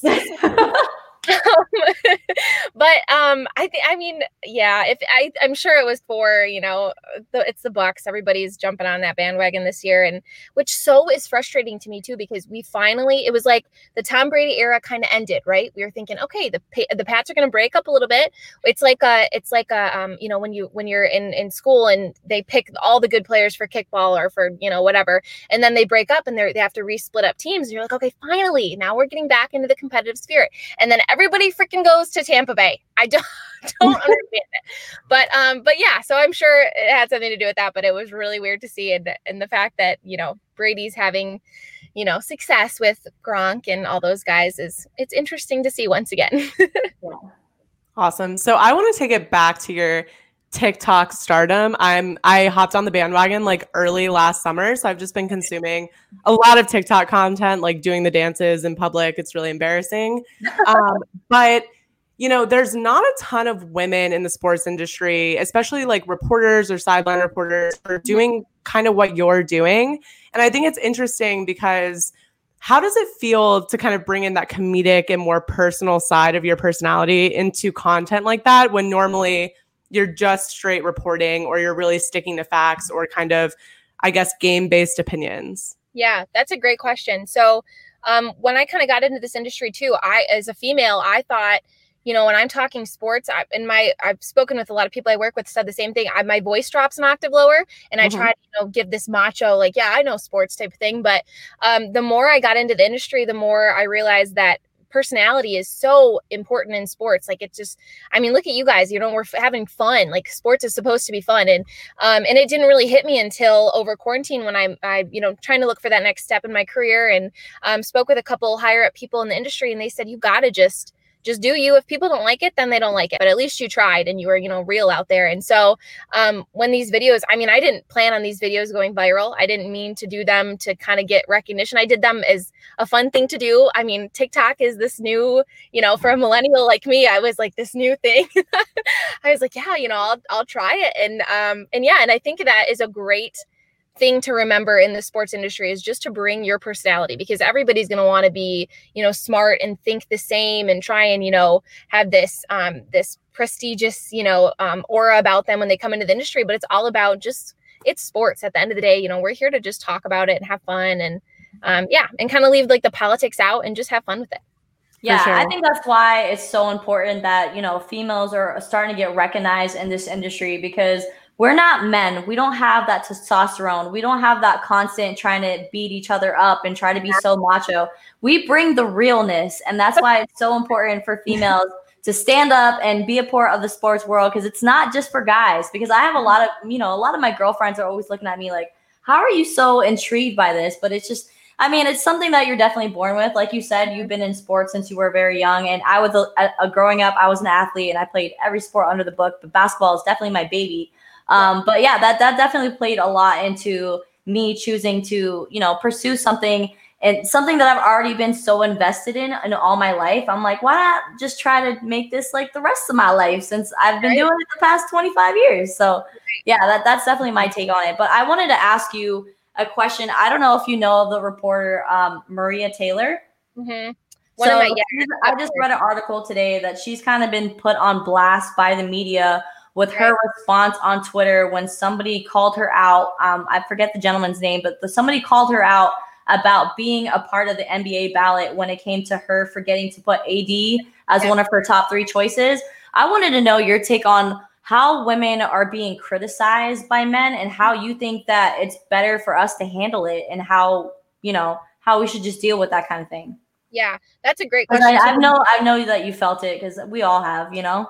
doing?" but um i think i mean yeah if i i'm sure it was for you know the, it's the bucks everybody's jumping on that bandwagon this year and which so is frustrating to me too because we finally it was like the tom brady era kind of ended right? We were thinking okay the the pats are going to break up a little bit. It's like a it's like a um you know when you when you're in in school and they pick all the good players for kickball or for you know whatever and then they break up and they they have to re-split up teams and you're like okay finally now we're getting back into the competitive spirit. And then everybody freaking goes to Tampa Bay. I don't don't understand it. But um, but yeah, so I'm sure it had something to do with that. But it was really weird to see and and the fact that, you know, Brady's having, you know, success with Gronk and all those guys is it's interesting to see once again. Awesome. So I want to take it back to your TikTok stardom. I'm I hopped on the bandwagon like early last summer, so I've just been consuming a lot of TikTok content, like doing the dances in public. It's really embarrassing, um, but you know, there's not a ton of women in the sports industry, especially like reporters or sideline reporters, are doing kind of what you're doing. And I think it's interesting because how does it feel to kind of bring in that comedic and more personal side of your personality into content like that when normally you're just straight reporting or you're really sticking to facts or kind of i guess game based opinions? Yeah that's a great question. So um, when i kind of got into this industry too i as a female i thought you know when i'm talking sports I, in my i've spoken with a lot of people i work with said the same thing. I, my voice drops an octave lower and i mm-hmm. try to you know give this macho like yeah i know sports type of thing. But um, the more i got into the industry the more i realized that personality is so important in sports. Like it's just, I mean, look at you guys. You know, we're having fun. Like sports is supposed to be fun, and um, and it didn't really hit me until over quarantine when I'm, I, you know, trying to look for that next step in my career, and um, spoke with a couple higher up people in the industry, and they said you got to just just do you. If people don't like it, then they don't like it. But at least you tried and you were, you know, real out there. And so um, when these videos, I mean, I didn't plan on these videos going viral. I didn't mean to do them to kind of get recognition. I did them as a fun thing to do. I mean, TikTok is this new, you know, for a millennial like me, I was like this new thing. I was like, yeah, you know, I'll, I'll try it. And um, and yeah, and I think that is a great thing to remember in the sports industry is just to bring your personality because everybody's going to want to be you know smart and think the same and try and you know have this um this prestigious you know um, aura about them when they come into the industry but it's all about just it's sports at the end of the day you know we're here to just talk about it and have fun and um yeah and kind of leave like the politics out and just have fun with it yeah, sure. I think that's why it's so important that, you know, females are starting to get recognized in this industry because we're not men. We don't have that testosterone. We don't have that constant trying to beat each other up and try to be so macho. We bring the realness. And that's why it's so important for females to stand up and be a part of the sports world because it's not just for guys. Because I have a lot of, you know, a lot of my girlfriends are always looking at me like, how are you so intrigued by this? But it's just, I mean, it's something that you're definitely born with. Like you said, you've been in sports since you were very young. And I was a, a growing up, I was an athlete and I played every sport under the book, but basketball is definitely my baby. Um, but yeah, that that definitely played a lot into me choosing to, you know, pursue something and something that I've already been so invested in in all my life. I'm like, why not just try to make this like the rest of my life since I've been right. doing it the past 25 years. So yeah, that, that's definitely my take on it. But I wanted to ask you a question. I don't know if you know of the reporter um, Maria Taylor. Mm-hmm. so my, yeah, I just read an article today that she's kind of been put on blast by the media with her response on Twitter when somebody called her out. Um, I forget the gentleman's name, but the, somebody called her out about being a part of the NBA ballot when it came to her forgetting to put AD as one of her top three choices. I wanted to know your take on how women are being criticized by men and how you think that it's better for us to handle it and how, you know, how we should just deal with that kind of thing. Yeah, that's a great question. I, I know I know that you felt it because we all have, you know.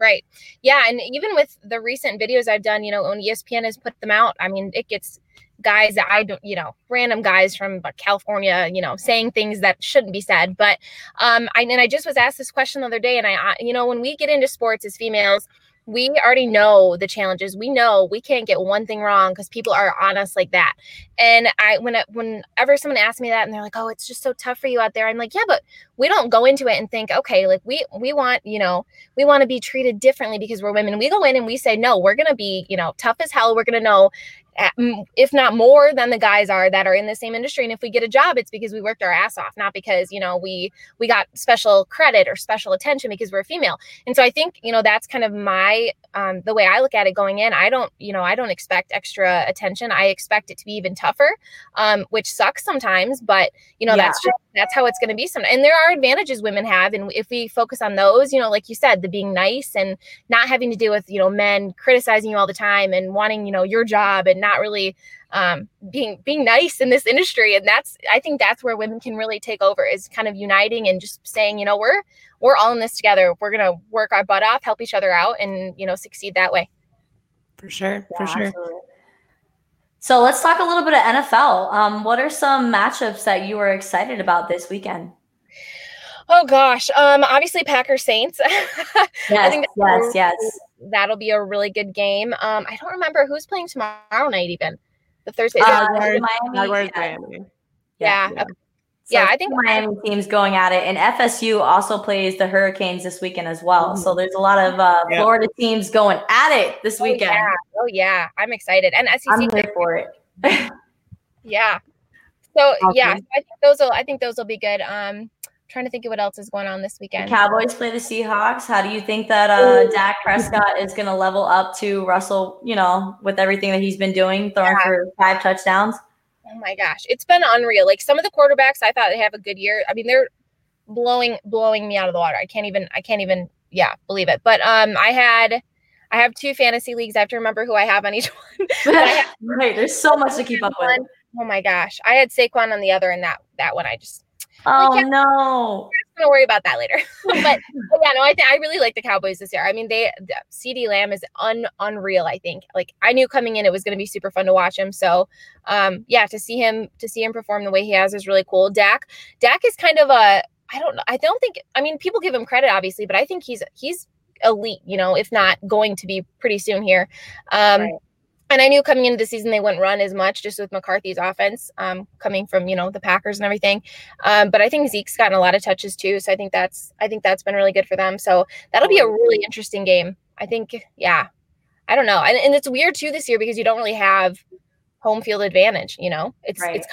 Right. Yeah. And even with the recent videos I've done, you know, when ESPN has put them out, I mean, it gets guys that I don't, you know, random guys from California, you know, saying things that shouldn't be said. But um, I and I just was asked this question the other day, and I, you know, when we get into sports as females, we already know the challenges. We know we can't get one thing wrong because people are on us like that. And I, when I, whenever someone asks me that and they're like, "Oh, it's just so tough for you out there," I'm like, "Yeah, but we don't go into it and think, okay, like we we want, you know, we want to be treated differently because we're women. We go in and we say, no, we're gonna be, you know, tough as hell. We're gonna know if not more than the guys are that are in the same industry. And if we get a job it's because we worked our ass off not because you know we we got special credit or special attention because we're a female. And so i think you know that's kind of my um, the way i look at it going in i don't you know i don't expect extra attention i expect it to be even tougher um, which sucks sometimes but you know yeah. that's just, that's how it's going to be some and there are advantages women have and if we focus on those you know like you said the being nice and not having to deal with you know men criticizing you all the time and wanting you know your job and not really um, being being nice in this industry and that's i think that's where women can really take over is kind of uniting and just saying you know we're we're all in this together we're going to work our butt off help each other out and you know succeed that way for sure yeah, for sure absolutely. so let's talk a little bit of nfl um, what are some matchups that you are excited about this weekend Oh gosh. Um obviously Packers Saints. yes, yes, yes that'll be a really good game. Um, I don't remember who's playing tomorrow night. Even the Thursday. Uh, Miami. Miami. Yeah. Yeah. yeah. yeah. So yeah, I think Miami team's going at it, and FSU also plays the Hurricanes this weekend as well. So there's a lot of uh, yeah. Florida teams going at it this weekend. Oh yeah. oh yeah, I'm excited, and SEC. I'm here for it. yeah. So awesome. yeah, I think those will. I think those will be good. Um, trying to think of what else is going on this weekend. The Cowboys play the Seahawks. How do you think that uh, Dak Prescott is going to level up to Russell? You know, with everything that he's been doing, throwing yeah. for five touchdowns. Oh my gosh, it's been unreal. Like some of the quarterbacks, I thought they have a good year. I mean, they're blowing blowing me out of the water. I can't even. I can't even. Yeah, believe it. But um, I had. I have two fantasy leagues. I have to remember who I have on each one. have, right, there's so much to keep up with. Oh my gosh, I had Saquon on the other, and that that one I just Oh like, no. I'm gonna worry about that later. but, but, yeah, no, I think I really like the Cowboys this year. I mean, they CeeDee Lamb is un unreal. I think. Like I knew coming in, it was gonna be super fun to watch him. So, um, yeah, to see him to see him perform the way he has is really cool. Dak, Dak is kind of a I don't know. I don't think. I mean, people give him credit, obviously, but I think he's he's elite. You know, if not going to be pretty soon here. Um, right and I knew coming into the season they wouldn't run as much just with McCarthy's offense um, coming from you know the Packers and everything. Um, but I think Zeke's gotten a lot of touches too, so I think that's I think that's been really good for them. So that'll be a really interesting game. I think, yeah, I don't know, and, and it's weird too this year because you don't really have home field advantage. You know, it's Right. it's.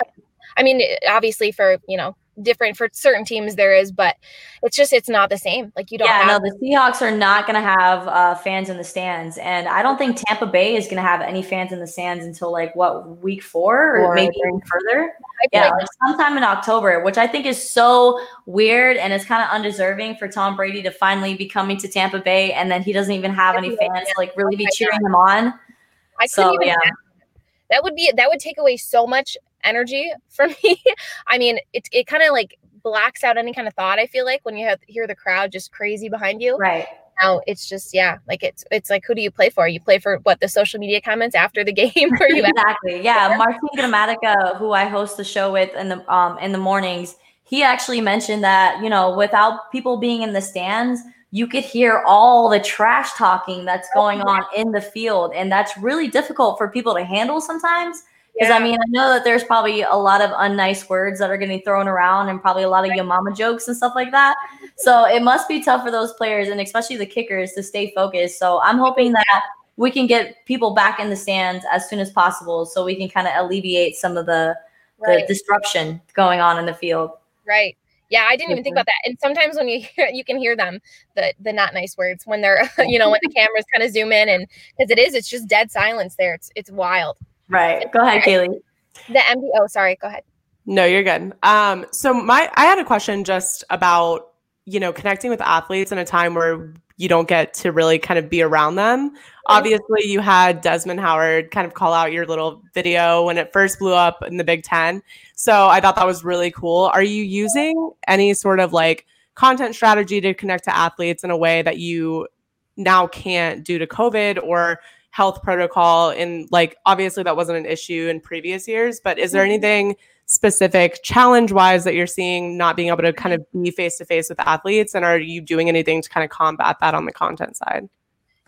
I mean, obviously for you know different for certain teams there is, but it's just it's not the same. Like you don't Yeah, have no, the Seahawks are not going to have uh, fans in the stands, and I don't think Tampa Bay is going to have any fans in the stands until like what week four or I maybe even further. Yeah, like sometime in October, which I think is so weird and it's kind of undeserving for Tom Brady to finally be coming to Tampa Bay, and then he doesn't even have any fans to like really be cheering him on. I couldn't So even yeah, that would be that would take away so much energy for me. I mean, it it kind of like blacks out any kind of thought. I feel like when you have hear the crowd just crazy behind you. right. Now it's just yeah, like it's it's like who do you play for? You play for what the social media comments after the game, or you exactly. Yeah, Martin Gramatica, who I host the show with in the um in the mornings, he actually mentioned that you know without people being in the stands, you could hear all the trash talking that's going on in the field, and that's really difficult for people to handle sometimes. Because I mean, I know that there's probably a lot of unnice words that are getting thrown around, and probably a lot of your mama jokes and stuff like that. So it must be tough for those players, and especially the kickers, to stay focused. So I'm hoping that we can get people back in the stands as soon as possible so we can kind of alleviate some of the, right, the disruption going on in the field. right. Yeah, I didn't even think about that. And sometimes when you hear, you can hear them the the not nice words when they're you know when the cameras kind of zoom in and because it is it's just dead silence there. It's it's wild. Right. Go ahead, Kaylee. The MD. Oh, sorry. Go ahead. No, you're good. Um, so my I had a question just about you know connecting with athletes in a time where you don't get to really kind of be around them. Obviously, you had Desmond Howard kind of call out your little video when it first blew up in the Big Ten. So I thought that was really cool. Are you using any sort of like content strategy to connect to athletes in a way that you now can't due to COVID or health protocol? And like obviously that wasn't an issue in previous years, but is there mm-hmm. anything specific challenge wise that you're seeing not being able to kind mm-hmm. of be face to face with athletes? And are you doing anything to kind of combat that on the content side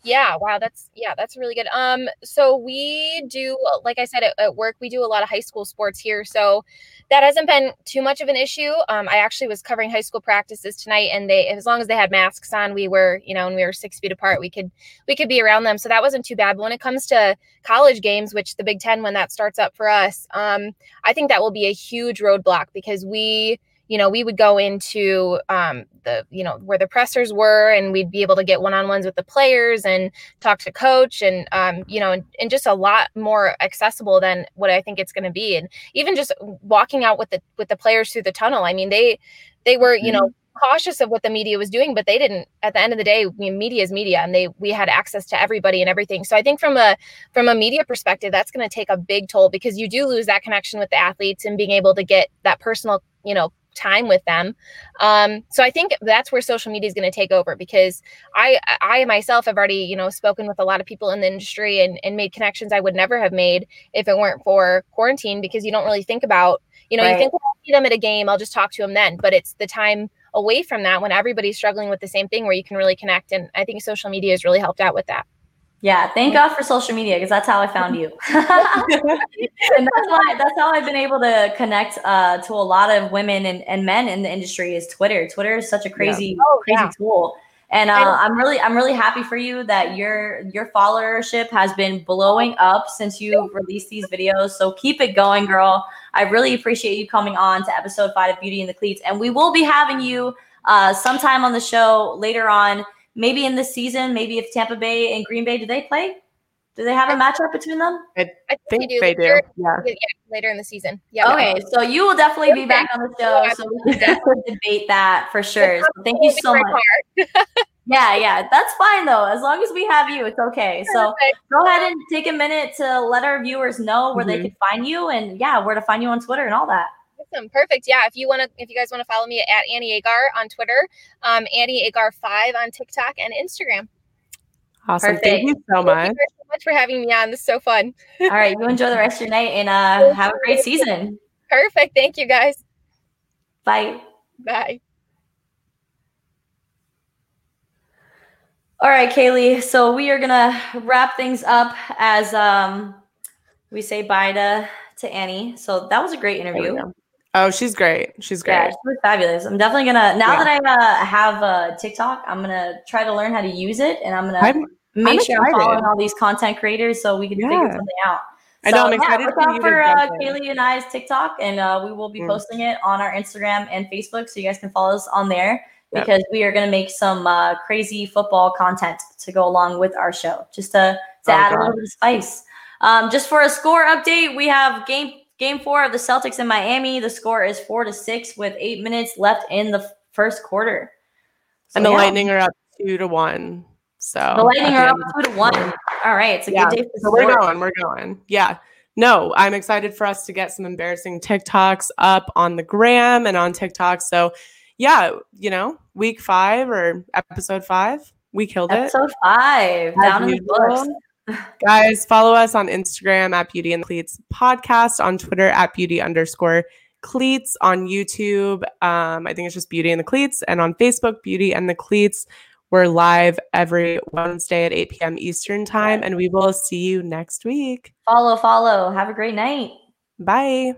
Yeah, wow, that's yeah, that's really good. Um, so we do, like I said, at, at work, we do a lot of high school sports here, so that hasn't been too much of an issue. Um, I actually was covering high school practices tonight, and they, as long as they had masks on, we were, you know, and we were six feet apart, we could we could be around them, so that wasn't too bad. But when it comes to college games, which the Big Ten, when that starts up for us, um, I think that will be a huge roadblock because we you know, we would go into um, the, you know, where the pressers were, and we'd be able to get one-on-ones with the players and talk to coach, and um, you know, and, and just a lot more accessible than what I think it's going to be. And even just walking out with the with the players through the tunnel. I mean, they they were, you know, cautious of what the media was doing, but they didn't. At the end of the day, media is media, and they we had access to everybody and everything. So I think from a from a media perspective, that's going to take a big toll because you do lose that connection with the athletes and being able to get that personal, you know time with them um so i think that's where social media is going to take over because i i myself have already you know spoken with a lot of people in the industry and, and made connections i would never have made if it weren't for quarantine because you don't really think about you know Right. you think well, i'll see them at a game i'll just talk to them then but it's the time away from that when everybody's struggling with the same thing where you can really connect and i think social media has really helped out with that Yeah, thank God for social media because that's how I found you. and that's why that's how I've been able to connect uh, to a lot of women and, and men in the industry is Twitter. Twitter is such a crazy Oh, crazy yeah. tool. And I know. uh, I'm really I'm really happy for you that your your followership has been blowing up since you released these videos. So keep it going, girl. I really appreciate you coming on to episode five of Beauty and the Cleats, and we will be having you uh, sometime on the show later on, maybe in this season, maybe if Tampa Bay and Green Bay do they play? Do they have a matchup between them? i I think you they do. Later- Yeah. yeah, later in the season yeah Okay, so you will definitely be back on the show, so we can definitely debate that for sure. So thank you so much. Yeah, yeah, that's fine though. As long as we have you, it's okay. So go ahead and take a minute to let our viewers know where they Mhm. can find you and yeah, where to find you on Twitter and all that. Awesome. Perfect. Yeah. If you want to, if you guys want to follow me at Annie Agar on Twitter, um, Annie Agar five on TikTok and Instagram. Awesome. Perfect. Thank you so Thank much. Thank you guys so much for having me on. This is so fun. All right, you enjoy the rest of your night and uh, have a great season. Perfect. Thank you guys. Bye. Bye. All right, Kaylee. So we are gonna wrap things up as um, we say bye to to Annie. So that was a great There we interview. Oh, she's great. She's Yeah, great. she was fabulous. I'm definitely gonna now Yeah. that I uh, have uh, TikTok, I'm gonna try to learn how to use it, and I'm gonna I'm make I'm sure I'm following all these content creators so we can figure something out. I know. I'm excited yeah, look for out for uh. Kaylee and I's TikTok, and uh, we will be Mm. posting it on our Instagram and Facebook, so you guys can follow us on there Yep. because we are going to make some uh, crazy football content to go along with our show, just to to Oh, add a little bit of spice. Um, just for a score update, we have game game four of the Celtics in Miami. The score is four to six with eight minutes left in the first quarter. and the yeah. Lightning are up two to one. So The Lightning are up two to one. All right, it's a Yeah, good day So we're going. We're going. Yeah. No, I'm excited for us to get some embarrassing TikToks up on the gram and on TikTok. So yeah, you know, week five or episode five, we killed it. Episode five, As down in the books. Guys, follow us on Instagram at Beauty and Cleats podcast, on Twitter at Beauty underscore Cleats, on YouTube. Um, I think it's just Beauty and the Cleats, and on Facebook, Beauty and the Cleats. We're live every Wednesday at 8 p.m. Eastern time, and we will see you next week. Follow, follow. Have a great night. Bye.